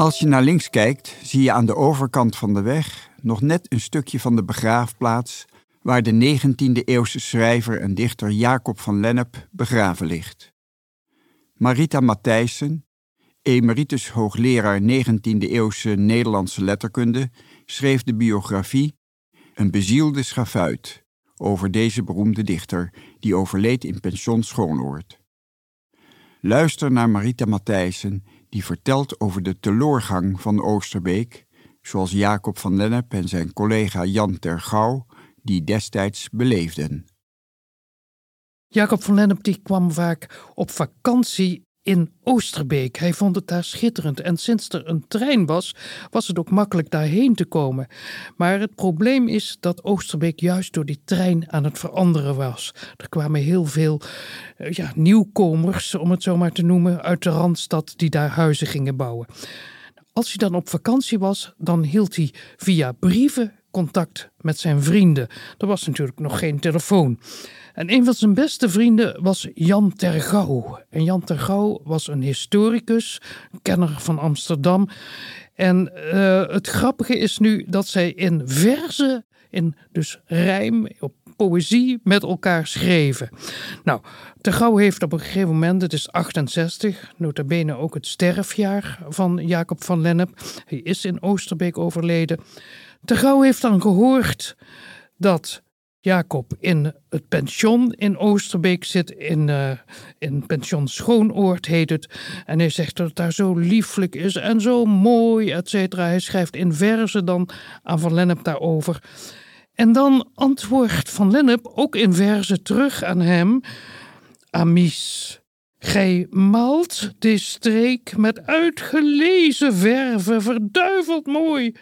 Als je naar links kijkt, zie je aan de overkant van de weg nog net een stukje van de begraafplaats waar de 19e-eeuwse schrijver en dichter Jacob van Lennep begraven ligt. Marita Matthijssen, emeritus hoogleraar 19e-eeuwse Nederlandse letterkunde, schreef de biografie Een bezielde schafuit over deze beroemde dichter die overleed in pension Schoonoord. Luister naar Marita Matthijssen die vertelt over de teloorgang van Oosterbeek, zoals Jacob van Lennep en zijn collega Jan Tergouw die destijds beleefden. Jacob van Lennep die kwam vaak op vakantie in Oosterbeek. Hij vond het daar schitterend en sinds er een trein was, was het ook makkelijk daarheen te komen. Maar het probleem is dat Oosterbeek juist door die trein aan het veranderen was. Er kwamen heel veel eh, ja, nieuwkomers, om het zo maar te noemen, uit de Randstad die daar huizen gingen bouwen. Als hij dan op vakantie was, dan hield hij via brieven contact met zijn vrienden. Er was natuurlijk nog geen telefoon. En een van zijn beste vrienden was Jan Tergouw. En Jan Tergouw was een historicus, kenner van Amsterdam. En uh, het grappige is nu dat zij in verzen, in dus rijm, op poëzie met elkaar schreven. Nou, Tergouw heeft op een gegeven moment, het is 68, nota bene ook het sterfjaar van Jacob van Lennep. Hij is in Oosterbeek overleden. Tergouw heeft dan gehoord dat Jacob in het pension in Oosterbeek zit, in, uh, in pension Schoonoord heet het. En hij zegt dat het daar zo lieflijk is en zo mooi, et cetera. Hij schrijft in verzen dan aan Van Lennep daarover. En dan antwoordt Van Lennep ook in verzen terug aan hem. Amis, gij maalt de streek met uitgelezen verven, verduiveld mooi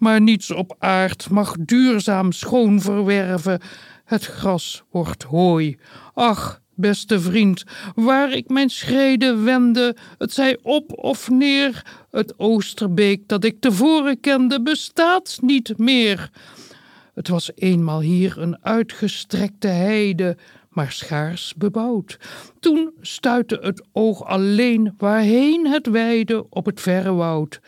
maar niets op aard mag duurzaam schoon verwerven. Het gras wordt hooi. Ach, beste vriend, waar ik mijn schreden wende, het zij op of neer, het Oosterbeek dat ik tevoren kende, bestaat niet meer. Het was eenmaal hier een uitgestrekte heide, maar schaars bebouwd. Toen stuitte het oog alleen waarheen het weide op het verre woud.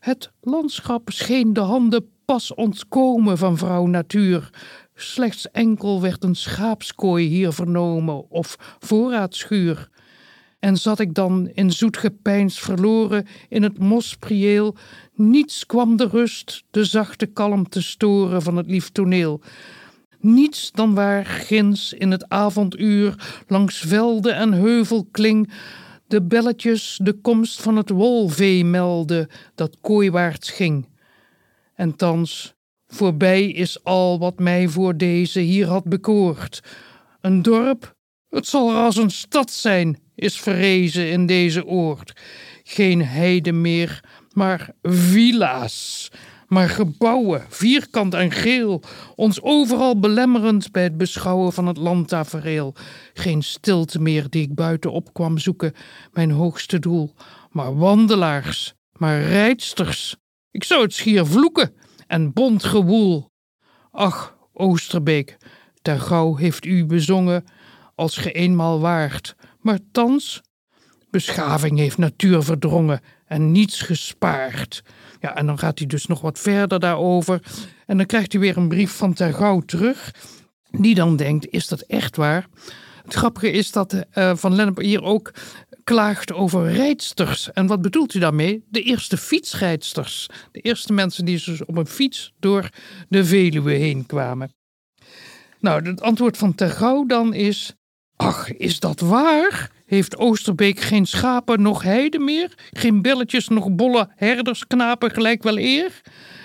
Het landschap scheen de handen pas ontkomen van vrouw natuur. Slechts enkel werd een schaapskooi hier vernomen of voorraadschuur. En zat ik dan in zoet gepeins verloren in het mosprieel, niets kwam de rust, de zachte kalmte storen van het lief toneel. Niets dan waar ginds in het avonduur langs velden en heuvelkling de belletjes de komst van het wolvee melden dat kooiwaarts ging. En thans, voorbij is al wat mij voor deze hier had bekoord. Een dorp, het zal ras een stad zijn, is verrezen in deze oord. Geen heide meer, maar villa's maar gebouwen, vierkant en geel, ons overal belemmerend bij het beschouwen van het landtafereel. Geen stilte meer die ik buiten op kwam zoeken, mijn hoogste doel, maar wandelaars, maar rijdsters. Ik zou het schier vloeken en bont gewoel. Ach, Oosterbeek, ter gauw heeft u bezongen, als ge eenmaal waart, maar thans beschaving heeft natuur verdrongen en niets gespaard. Ja, en dan gaat hij dus nog wat verder daarover. En dan krijgt hij weer een brief van Tergouw terug. Die dan denkt, is dat echt waar? Het grappige is dat uh, Van Lennep hier ook klaagt over rijdsters. En wat bedoelt hij daarmee? De eerste fietsrijdsters. De eerste mensen die dus op een fiets door de Veluwe heen kwamen. Nou, het antwoord van Tergouw dan is... Ach, is dat waar? Heeft Oosterbeek geen schapen nog heide meer? Geen belletjes nog bolle herdersknapen gelijk wel eer?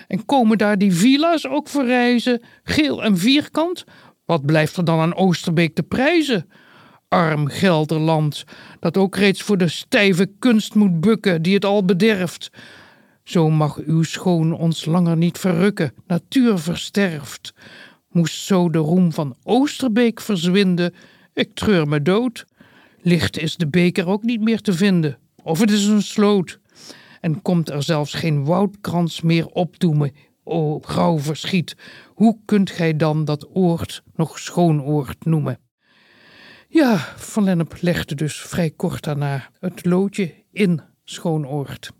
En komen daar die villa's ook verrijzen, geel en vierkant? Wat blijft er dan aan Oosterbeek te prijzen? Arm Gelderland, dat ook reeds voor de stijve kunst moet bukken die het al bederft. Zo mag uw schoon ons langer niet verrukken, natuur versterft. Moest zo de roem van Oosterbeek verzwinden, ik treur me dood. Licht is de beker ook niet meer te vinden, of het is een sloot. En komt er zelfs geen woudkrans meer opdoemen, o grauw verschiet. Hoe kunt gij dan dat oord nog schoonoord noemen? Ja, Van Lennep legde dus vrij kort daarna het loodje in Schoonoord.